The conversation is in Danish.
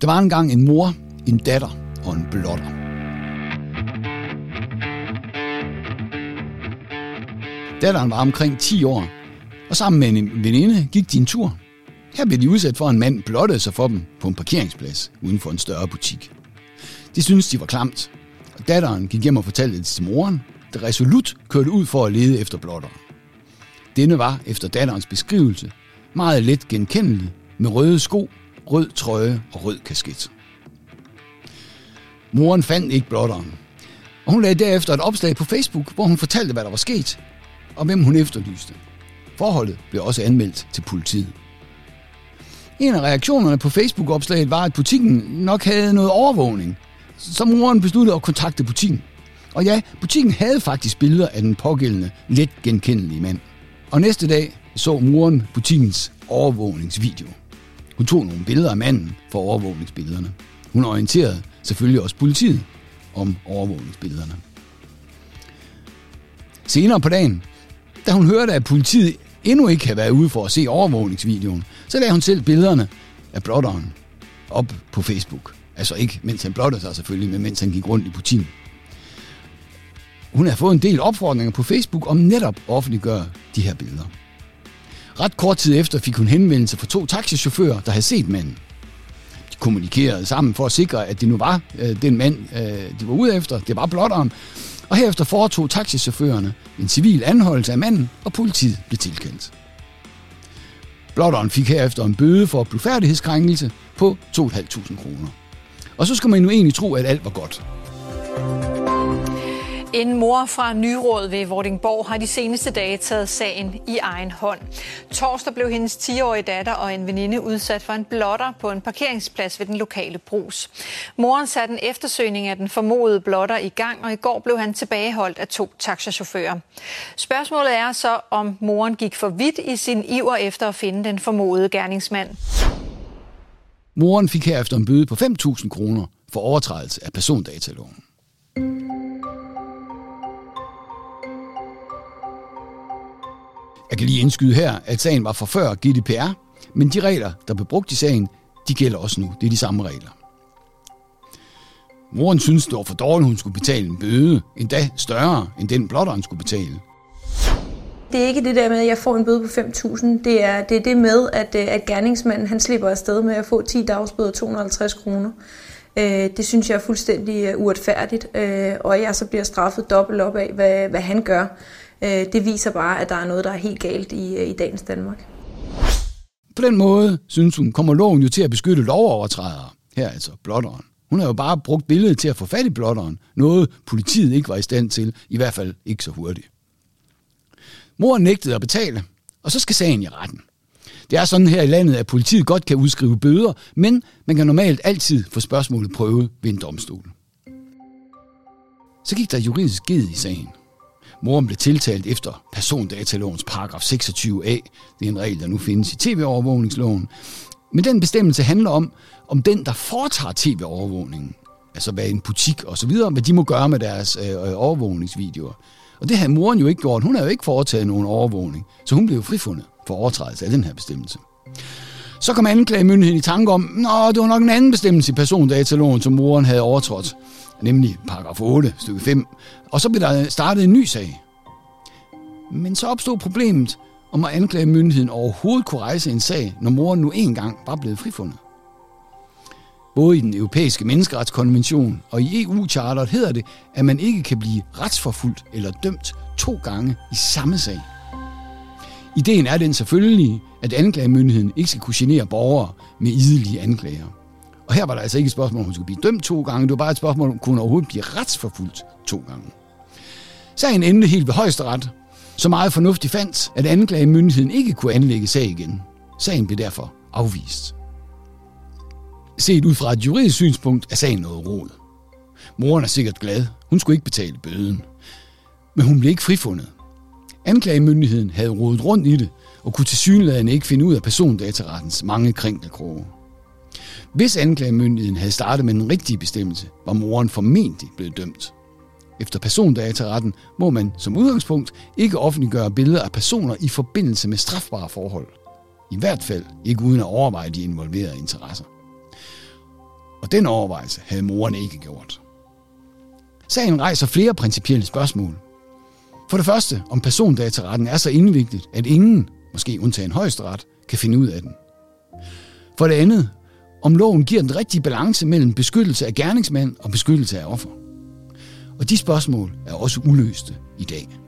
Der var engang en mor, en datter og en blotter. Datteren var omkring 10 år, og sammen med en veninde gik de en tur. Her blev de udsat for, at en mand blottede sig for dem på en parkeringsplads uden for en større butik. De syntes, de var klamt, og datteren gik hjem og fortalte det til moren, der resolut kørte ud for at lede efter blotter. Denne var, efter datterens beskrivelse, meget let genkendelig med røde sko, rød trøje og rød kasket. Moren fandt ikke blotteren, og hun lagde derefter et opslag på Facebook, hvor hun fortalte, hvad der var sket, og hvem hun efterlyste. Forholdet blev også anmeldt til politiet. En af reaktionerne på Facebook-opslaget var, at butikken nok havde noget overvågning, så moren besluttede at kontakte butikken. Og ja, butikken havde faktisk billeder af den pågældende, let genkendelige mand. Og næste dag så moren butikkens overvågningsvideo. Hun tog nogle billeder af manden for overvågningsbillederne. Hun orienterede selvfølgelig også politiet om overvågningsbillederne. Senere på dagen, da hun hørte, at politiet endnu ikke havde været ude for at se overvågningsvideoen, så lagde hun selv billederne af blotteren op på Facebook. Altså ikke mens han blottede sig selvfølgelig, men mens han gik rundt i butikken. Hun har fået en del opfordringer på Facebook om netop at offentliggøre de her billeder. Ret kort tid efter fik hun henvendelse fra to taxichauffører, der havde set manden. De kommunikerede sammen for at sikre, at det nu var øh, den mand, øh, de var ude efter. Det var blotteren. Og herefter foretog taxichaufførerne en civil anholdelse af manden, og politiet blev tilkendt. Blotteren fik herefter en bøde for blufærdighedskrænkelse på 2.500 kroner. Og så skal man nu egentlig tro, at alt var godt. En mor fra Nyråd ved Vordingborg har de seneste dage taget sagen i egen hånd. Torsdag blev hendes 10-årige datter og en veninde udsat for en blotter på en parkeringsplads ved den lokale brus. Moren satte en eftersøgning af den formodede blotter i gang, og i går blev han tilbageholdt af to taxachauffører. Spørgsmålet er så, om moren gik for vidt i sin iver efter at finde den formodede gerningsmand. Moren fik herefter en bøde på 5.000 kroner for overtrædelse af persondataloven. Kan lige indskyde her, at sagen var fra før GDPR, men de regler, der blev brugt i sagen, de gælder også nu. Det er de samme regler. Moren synes, det var for dårligt, hun skulle betale en bøde, endda større end den blotteren skulle betale. Det er ikke det der med, at jeg får en bøde på 5.000. Det er, det er det med, at, øh, at gerningsmanden han slipper afsted med at få 10 dagsbøder 250 kroner. Øh, det synes jeg er fuldstændig øh, uretfærdigt, øh, og jeg så bliver straffet dobbelt op af, hvad, hvad han gør. Øh, det viser bare, at der er noget, der er helt galt i, øh, i dagens Danmark. På den måde, synes hun, kommer loven jo til at beskytte lovovertrædere. Her altså blotteren. Hun har jo bare brugt billedet til at få fat i blotteren. Noget politiet ikke var i stand til, i hvert fald ikke så hurtigt. Mor nægtede at betale, og så skal sagen i retten. Det er sådan her i landet, at politiet godt kan udskrive bøder, men man kan normalt altid få spørgsmålet prøvet ved en domstol. Så gik der juridisk ged i sagen. Moren blev tiltalt efter persondatalovens paragraf 26a. Det er en regel, der nu findes i tv-overvågningsloven. Men den bestemmelse handler om, om den, der foretager tv-overvågningen, altså hvad en butik og så videre, hvad de må gøre med deres øh, øh overvågningsvideoer. Og det havde moren jo ikke gjort. Hun havde jo ikke foretaget nogen overvågning. Så hun blev jo frifundet for overtrædelse af den her bestemmelse. Så kom anklagemyndigheden i tanke om, at det var nok en anden bestemmelse i persondataloven, som moren havde overtrådt, nemlig paragraf 8, stykke 5. Og så blev der startet en ny sag. Men så opstod problemet, om at anklagemyndigheden overhovedet kunne rejse en sag, når moren nu engang var blevet frifundet. Både i den europæiske menneskeretskonvention og i EU-charteret hedder det, at man ikke kan blive retsforfulgt eller dømt to gange i samme sag. Ideen er den selvfølgelig, at anklagemyndigheden ikke skal kunne genere borgere med idelige anklager. Og her var der altså ikke et spørgsmål, om hun skulle blive dømt to gange. Det var bare et spørgsmål, om hun kunne overhovedet blive retsforfulgt to gange. Sagen endte helt ved højesteret. Så meget fornuftigt fandt, at anklagemyndigheden ikke kunne anlægge sag igen. Sagen blev derfor afvist. Set ud fra et juridisk synspunkt er sagen noget rod. Moren er sikkert glad. Hun skulle ikke betale bøden. Men hun blev ikke frifundet. Anklagemyndigheden havde rodet rundt i det, og kunne til synligheden ikke finde ud af persondatarettens mange kringelkroge. Hvis anklagemyndigheden havde startet med den rigtige bestemmelse, var moren formentlig blevet dømt. Efter persondataretten må man som udgangspunkt ikke offentliggøre billeder af personer i forbindelse med strafbare forhold. I hvert fald ikke uden at overveje de involverede interesser. Og den overvejelse havde moren ikke gjort. Sagen rejser flere principielle spørgsmål. For det første, om persondataretten er så indviklet, at ingen, måske undtagen højesteret, kan finde ud af den. For det andet, om loven giver den rigtige balance mellem beskyttelse af gerningsmand og beskyttelse af offer. Og de spørgsmål er også uløste i dag.